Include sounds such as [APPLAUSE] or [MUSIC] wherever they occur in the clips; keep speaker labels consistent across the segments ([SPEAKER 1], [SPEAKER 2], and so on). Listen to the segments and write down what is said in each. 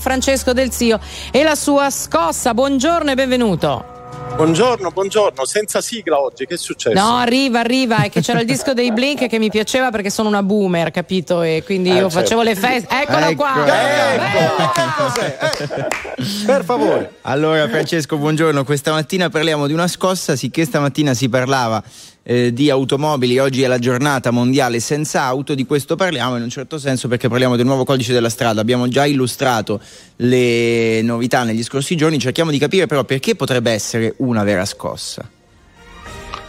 [SPEAKER 1] Francesco Del Zio e la sua scossa. Buongiorno e benvenuto.
[SPEAKER 2] Buongiorno, buongiorno, senza sigla oggi, che è successo?
[SPEAKER 1] No, arriva, arriva, è che c'era il disco dei Blink che mi piaceva perché sono una boomer, capito? E quindi eh, io certo. facevo le feste. Eccolo ecco, qua!
[SPEAKER 2] Ecco. ecco. Eh. Per favore.
[SPEAKER 3] Allora, Francesco, buongiorno. Questa mattina parliamo di una scossa, sicché stamattina si parlava eh, di automobili, oggi è la giornata mondiale senza auto, di questo parliamo in un certo senso perché parliamo del nuovo codice della strada, abbiamo già illustrato le novità negli scorsi giorni, cerchiamo di capire però perché potrebbe essere una vera scossa.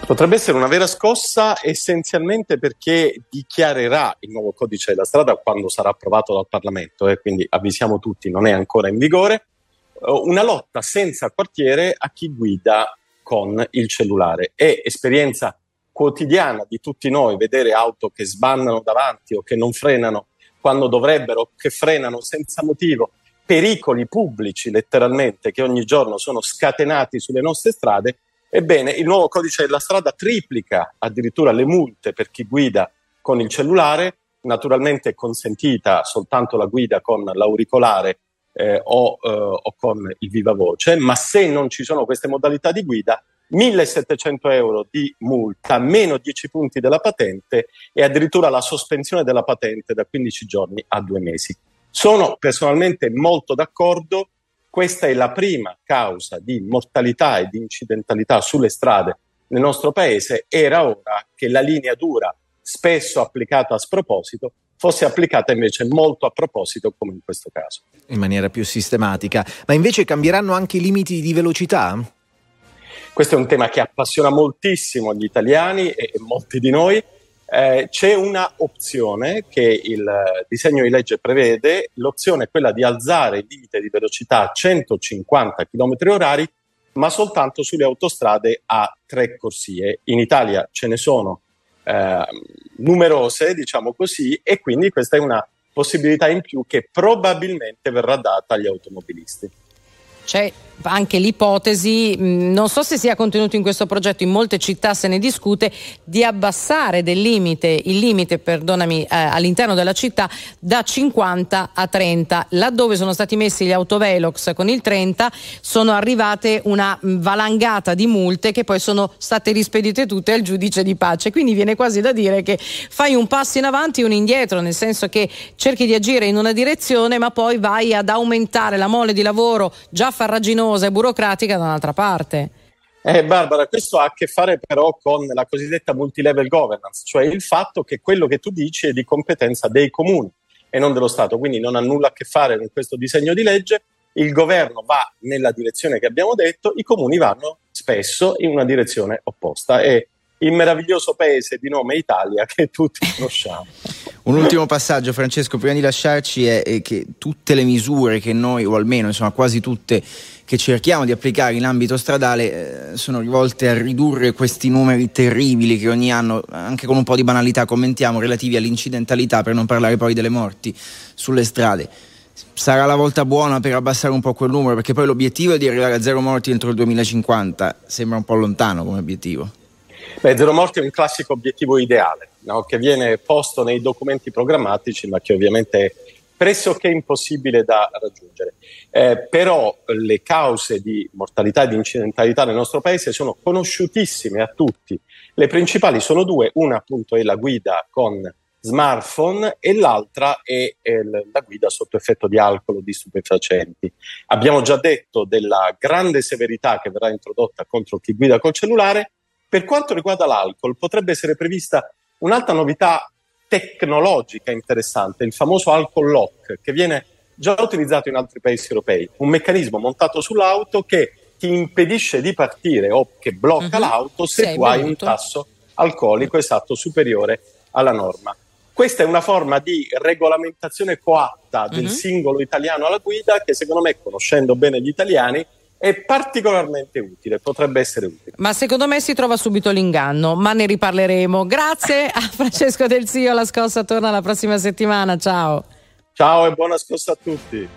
[SPEAKER 2] Potrebbe essere una vera scossa essenzialmente perché dichiarerà il nuovo codice della strada quando sarà approvato dal Parlamento e eh, quindi avvisiamo tutti, non è ancora in vigore, eh, una lotta senza quartiere a chi guida con il cellulare. È esperienza quotidiana di tutti noi vedere auto che sbannano davanti o che non frenano quando dovrebbero, che frenano senza motivo, pericoli pubblici letteralmente che ogni giorno sono scatenati sulle nostre strade, ebbene il nuovo codice della strada triplica addirittura le multe per chi guida con il cellulare, naturalmente è consentita soltanto la guida con l'auricolare eh, o, eh, o con il viva voce, ma se non ci sono queste modalità di guida 1700 euro di multa, meno 10 punti della patente e addirittura la sospensione della patente da 15 giorni a due mesi. Sono personalmente molto d'accordo, questa è la prima causa di mortalità e di incidentalità sulle strade nel nostro paese, era ora che la linea dura, spesso applicata a sproposito, fosse applicata invece molto a proposito come in questo caso.
[SPEAKER 3] In maniera più sistematica. Ma invece cambieranno anche i limiti di velocità?
[SPEAKER 2] Questo è un tema che appassiona moltissimo gli italiani e, e molti di noi. Eh, c'è una opzione che il disegno di legge prevede, l'opzione è quella di alzare il limite di velocità a 150 km orari, ma soltanto sulle autostrade a tre corsie. In Italia ce ne sono eh, numerose, diciamo così, e quindi questa è una possibilità in più che probabilmente verrà data agli automobilisti.
[SPEAKER 1] C'è anche l'ipotesi, mm, non so se sia contenuto in questo progetto, in molte città se ne discute, di abbassare limite, il limite eh, all'interno della città da 50 a 30. Laddove sono stati messi gli autovelox con il 30 sono arrivate una valangata di multe che poi sono state rispedite tutte al giudice di pace. Quindi viene quasi da dire che fai un passo in avanti e un indietro, nel senso che cerchi di agire in una direzione ma poi vai ad aumentare la mole di lavoro già farraginosa e burocratica da un'altra parte.
[SPEAKER 2] Eh, Barbara, questo ha a che fare però con la cosiddetta multilevel governance, cioè il fatto che quello che tu dici è di competenza dei comuni e non dello Stato, quindi non ha nulla a che fare con questo disegno di legge. Il governo va nella direzione che abbiamo detto, i comuni vanno spesso in una direzione opposta. È il meraviglioso paese di nome Italia [LAUGHS] che tutti conosciamo.
[SPEAKER 3] Un ultimo passaggio, Francesco, prima di lasciarci, è che tutte le misure che noi, o almeno insomma quasi tutte, che cerchiamo di applicare in ambito stradale eh, sono rivolte a ridurre questi numeri terribili che ogni anno, anche con un po' di banalità, commentiamo relativi all'incidentalità, per non parlare poi delle morti sulle strade. Sarà la volta buona per abbassare un po' quel numero, perché poi l'obiettivo è di arrivare a zero morti entro il 2050, sembra un po' lontano come obiettivo.
[SPEAKER 2] Beh, zero morti è un classico obiettivo ideale, no? che viene posto nei documenti programmatici, ma che ovviamente è pressoché impossibile da raggiungere. Eh, però le cause di mortalità e di incidentalità nel nostro paese sono conosciutissime a tutti. Le principali sono due, una appunto è la guida con smartphone e l'altra è, è la guida sotto effetto di alcol o di stupefacenti. Abbiamo già detto della grande severità che verrà introdotta contro chi guida col cellulare. Per quanto riguarda l'alcol, potrebbe essere prevista un'altra novità tecnologica interessante, il famoso alcol lock, che viene già utilizzato in altri paesi europei. Un meccanismo montato sull'auto che ti impedisce di partire o che blocca uh-huh. l'auto se Sei tu hai un tasso alcolico esatto superiore alla norma. Questa è una forma di regolamentazione coatta del uh-huh. singolo italiano alla guida che secondo me, conoscendo bene gli italiani, è particolarmente utile, potrebbe essere utile.
[SPEAKER 1] Ma secondo me si trova subito l'inganno, ma ne riparleremo. Grazie [LAUGHS] a Francesco Del Zio, la scossa torna la prossima settimana, ciao.
[SPEAKER 2] Ciao e buona scossa a tutti.